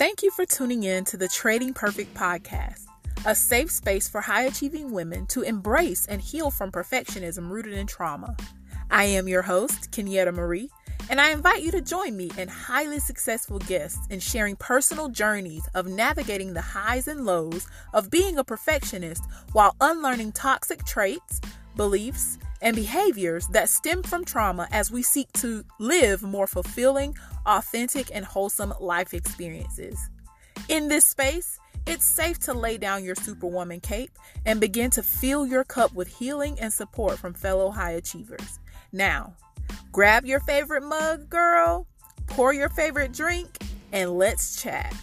Thank you for tuning in to the Trading Perfect podcast, a safe space for high achieving women to embrace and heal from perfectionism rooted in trauma. I am your host, Kenyetta Marie, and I invite you to join me and highly successful guests in sharing personal journeys of navigating the highs and lows of being a perfectionist while unlearning toxic traits, beliefs, and behaviors that stem from trauma as we seek to live more fulfilling, authentic, and wholesome life experiences. In this space, it's safe to lay down your superwoman cape and begin to fill your cup with healing and support from fellow high achievers. Now, grab your favorite mug, girl, pour your favorite drink, and let's chat.